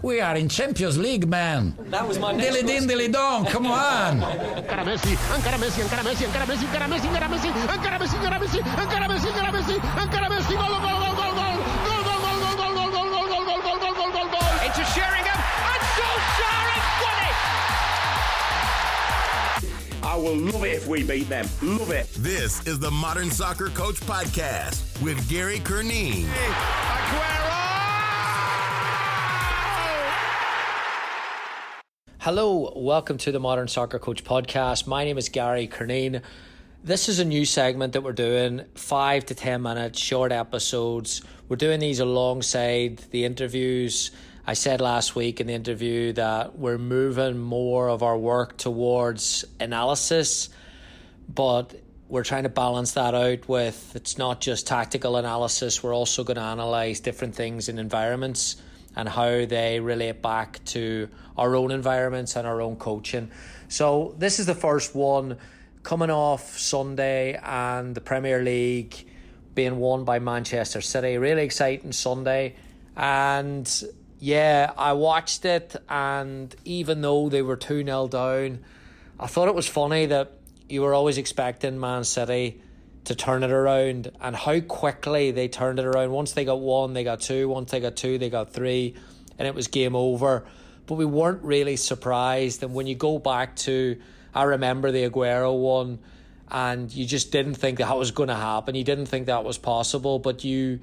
We are in Champions League, man. That was my Dilly din, dilly dong, come on. Encara Messi, encara Messi, encara Messi, encara Messi, encara Messi, encara Messi, encara Messi, encara Messi, encara Messi, encara Messi, encara Messi, gol, gol, gol, gol, gol, gol, gol, gol, gol, gol, gol, gol, gol, gol, gol, gol, gol, gol, gol. into Sheringham, and Solskjaer has won it! I will love it if we beat them. Love it. This is the Modern Soccer Coach Podcast with Gary Curneen. Hello, welcome to the Modern Soccer Coach podcast. My name is Gary Curneen. This is a new segment that we're doing, five to ten minutes, short episodes. We're doing these alongside the interviews. I said last week in the interview that we're moving more of our work towards analysis, but we're trying to balance that out with it's not just tactical analysis, we're also going to analyze different things in environments and how they relate back to our own environments and our own coaching. So, this is the first one coming off Sunday and the Premier League being won by Manchester City. Really exciting Sunday. And yeah, I watched it, and even though they were 2 0 down, I thought it was funny that you were always expecting Man City to turn it around and how quickly they turned it around. Once they got one, they got two. Once they got two, they got three, and it was game over. But we weren't really surprised. And when you go back to, I remember the Aguero one, and you just didn't think that was going to happen. You didn't think that was possible, but you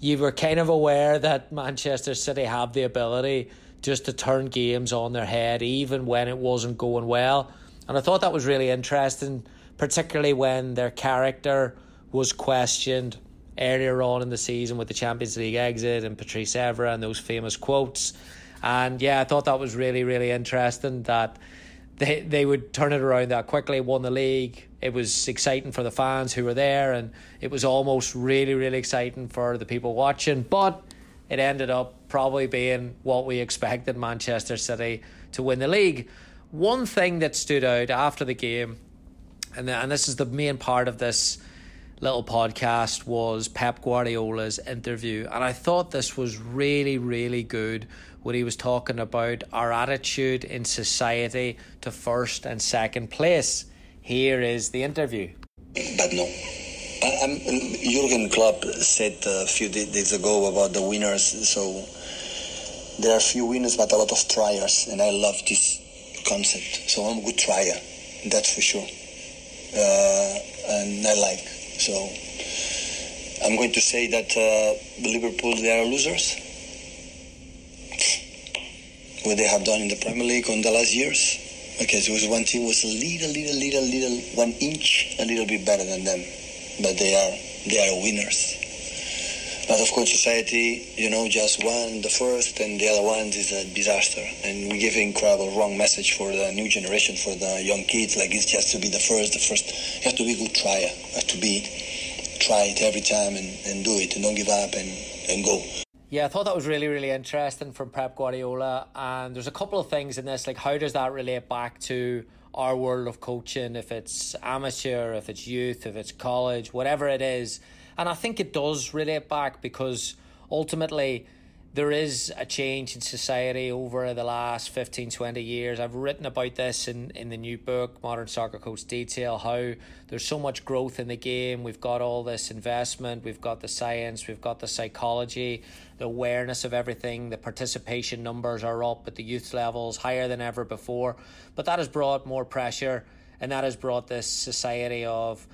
you were kind of aware that Manchester City have the ability just to turn games on their head, even when it wasn't going well. And I thought that was really interesting particularly when their character was questioned earlier on in the season with the Champions League exit and Patrice Evra and those famous quotes. And yeah, I thought that was really, really interesting that they they would turn it around that quickly, won the league. It was exciting for the fans who were there, and it was almost really, really exciting for the people watching. But it ended up probably being what we expected Manchester City to win the league. One thing that stood out after the game and and this is the main part of this little podcast was Pep Guardiola's interview. And I thought this was really really good when he was talking about our attitude in society to first and second place. Here is the interview. But no. Jurgen Klopp said a few days ago about the winners. So there are few winners but a lot of triers. And I love this concept. So I'm a good trier that's for sure and I like. So I'm going to say that uh, Liverpool they are losers. What they have done in the Premier League in the last years. Okay, so it was one team was a little, little, little, little, one inch, a little bit better than them, but they are they are winners. But of course, society, you know, just one, the first, and the other one is a disaster. And we give incredible wrong message for the new generation, for the young kids. Like it's just to be the first, the first. You have to be a good trier. You have to be try it every time and, and do it, and don't give up and, and go. Yeah, I thought that was really, really interesting from Pep Guardiola. And there's a couple of things in this, like how does that relate back to our world of coaching? If it's amateur, if it's youth, if it's college, whatever it is and I think it does relate back because ultimately there is a change in society over the last 15, 20 years. I've written about this in, in the new book, Modern Soccer Coach Detail, how there's so much growth in the game. We've got all this investment, we've got the science, we've got the psychology, the awareness of everything. The participation numbers are up at the youth levels, higher than ever before. But that has brought more pressure and that has brought this society of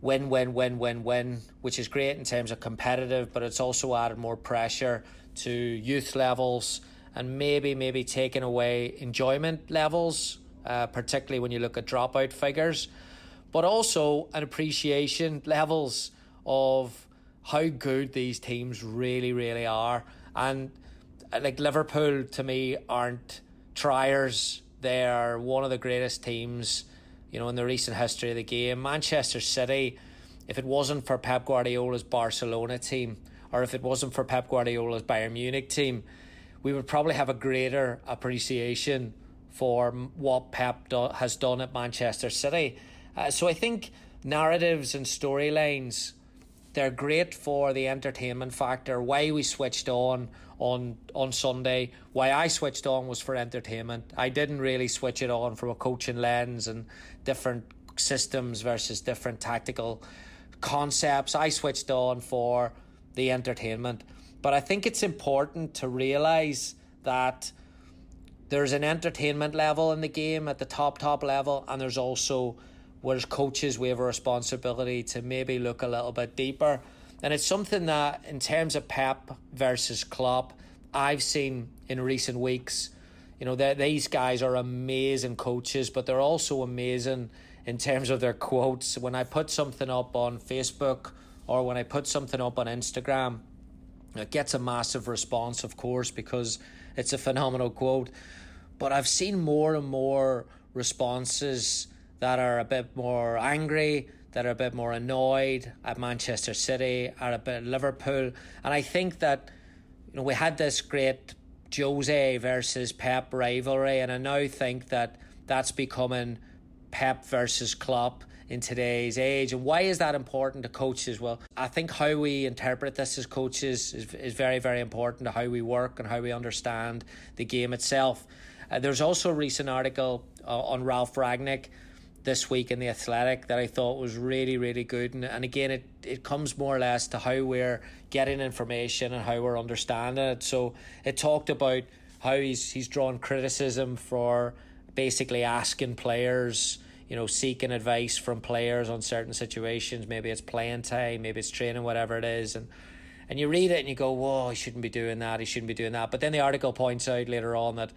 win, win, win, win, win, which is great in terms of competitive, but it's also added more pressure to youth levels and maybe maybe taking away enjoyment levels, uh, particularly when you look at dropout figures, but also an appreciation levels of how good these teams really, really are. And uh, like Liverpool to me aren't triers. They are one of the greatest teams you know, in the recent history of the game. Manchester City, if it wasn't for Pep Guardiola's Barcelona team, or if it wasn't for Pep Guardiola's Bayern Munich team, we would probably have a greater appreciation for what Pep do- has done at Manchester City. Uh, so I think narratives and storylines they're great for the entertainment factor. Why we switched on on on Sunday. Why I switched on was for entertainment. I didn't really switch it on from a coaching lens and different systems versus different tactical concepts. I switched on for the entertainment. But I think it's important to realize that there's an entertainment level in the game at the top top level and there's also whereas coaches we have a responsibility to maybe look a little bit deeper and it's something that in terms of Pep versus Klopp I've seen in recent weeks you know these guys are amazing coaches but they're also amazing in terms of their quotes when I put something up on Facebook or when I put something up on Instagram it gets a massive response, of course, because it's a phenomenal quote. But I've seen more and more responses that are a bit more angry, that are a bit more annoyed at Manchester City, at a bit Liverpool. And I think that you know we had this great Jose versus Pep rivalry, and I now think that that's becoming Pep versus Klopp in today's age. And why is that important to coaches? Well, I think how we interpret this as coaches is, is very, very important to how we work and how we understand the game itself. Uh, there's also a recent article uh, on Ralf Rangnick this week in the Athletic that I thought was really, really good. And, and again, it, it comes more or less to how we're getting information and how we're understanding it. So it talked about how he's he's drawn criticism for basically asking players you know, seeking advice from players on certain situations. Maybe it's playing time, maybe it's training, whatever it is, and and you read it and you go, "Whoa, he shouldn't be doing that. He shouldn't be doing that." But then the article points out later on that,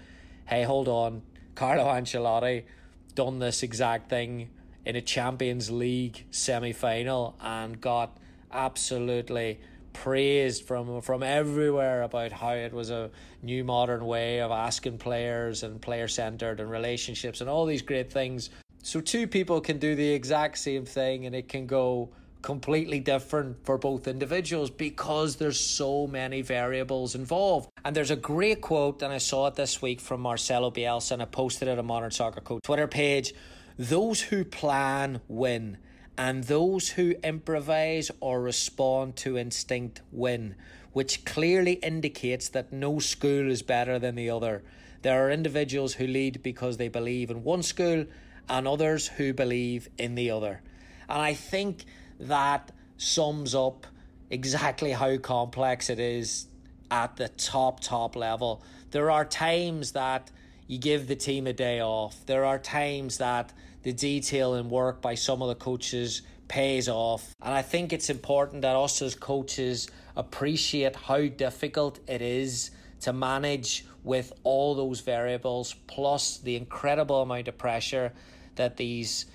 hey, hold on, Carlo Ancelotti done this exact thing in a Champions League semi final and got absolutely praised from from everywhere about how it was a new modern way of asking players and player centered and relationships and all these great things. So two people can do the exact same thing and it can go completely different for both individuals because there's so many variables involved. And there's a great quote, and I saw it this week from Marcelo Bielsa, and I posted it on Modern Soccer Coach Twitter page. Those who plan win, and those who improvise or respond to instinct win, which clearly indicates that no school is better than the other. There are individuals who lead because they believe in one school and others who believe in the other. And I think that sums up exactly how complex it is at the top, top level. There are times that you give the team a day off. There are times that the detail and work by some of the coaches pays off. And I think it's important that us as coaches appreciate how difficult it is to manage with all those variables, plus the incredible amount of pressure that these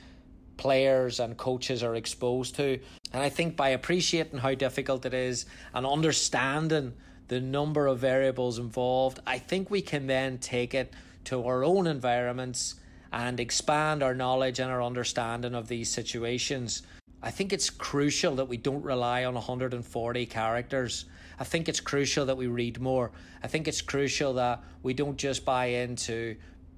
players and coaches are exposed to. And I think by appreciating how difficult it is and understanding the number of variables involved, I think we can then take it to our own environments and expand our knowledge and our understanding of these situations. I think it's crucial that we don't rely on 140 characters. I think it's crucial that we read more. I think it's crucial that we don't just buy into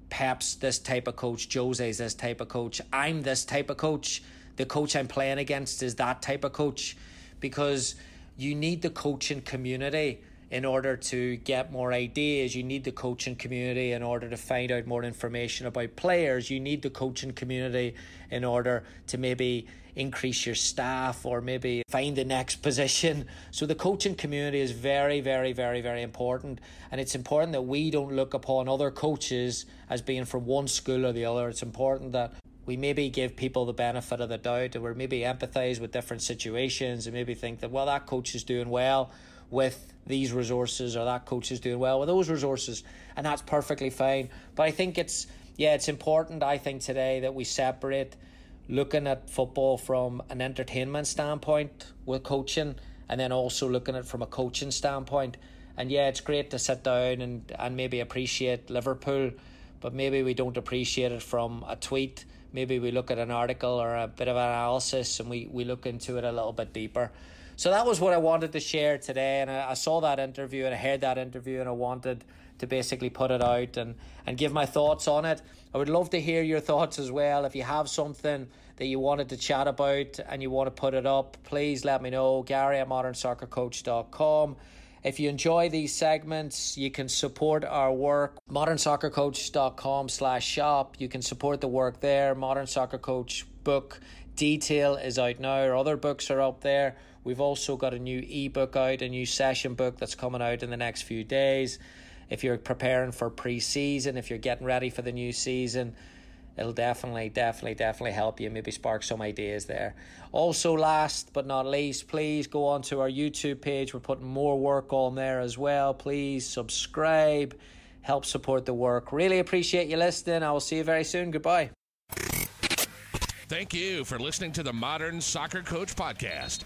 Pep's this type of coach, Jose's this type of coach, I'm this type of coach, the coach I'm playing against is that type of coach. Because you need the coaching community in order to get more ideas. You need the coaching community in order to find out more information about players. You need the coaching community in order to maybe increase your staff or maybe find the next position. So the coaching community is very, very, very, very important. And it's important that we don't look upon other coaches as being from one school or the other. It's important that we maybe give people the benefit of the doubt or maybe empathize with different situations and maybe think that well that coach is doing well with these resources or that coach is doing well with those resources and that's perfectly fine. But i think it's yeah it's important i think today that we separate looking at football from an entertainment standpoint with coaching and then also looking at it from a coaching standpoint. And yeah it's great to sit down and, and maybe appreciate liverpool but maybe we don't appreciate it from a tweet. Maybe we look at an article or a bit of analysis and we, we look into it a little bit deeper so that was what I wanted to share today. And I, I saw that interview and I heard that interview and I wanted to basically put it out and, and give my thoughts on it. I would love to hear your thoughts as well. If you have something that you wanted to chat about and you want to put it up, please let me know. Gary at modernsoccercoach.com. If you enjoy these segments, you can support our work. ModernSoccerCoach.com slash shop. You can support the work there. Modern Soccer Coach book detail is out now. Our other books are up there. We've also got a new ebook out, a new session book that's coming out in the next few days. If you're preparing for pre season, if you're getting ready for the new season, it'll definitely, definitely, definitely help you. Maybe spark some ideas there. Also, last but not least, please go on to our YouTube page. We're putting more work on there as well. Please subscribe, help support the work. Really appreciate you listening. I will see you very soon. Goodbye. Thank you for listening to the Modern Soccer Coach Podcast.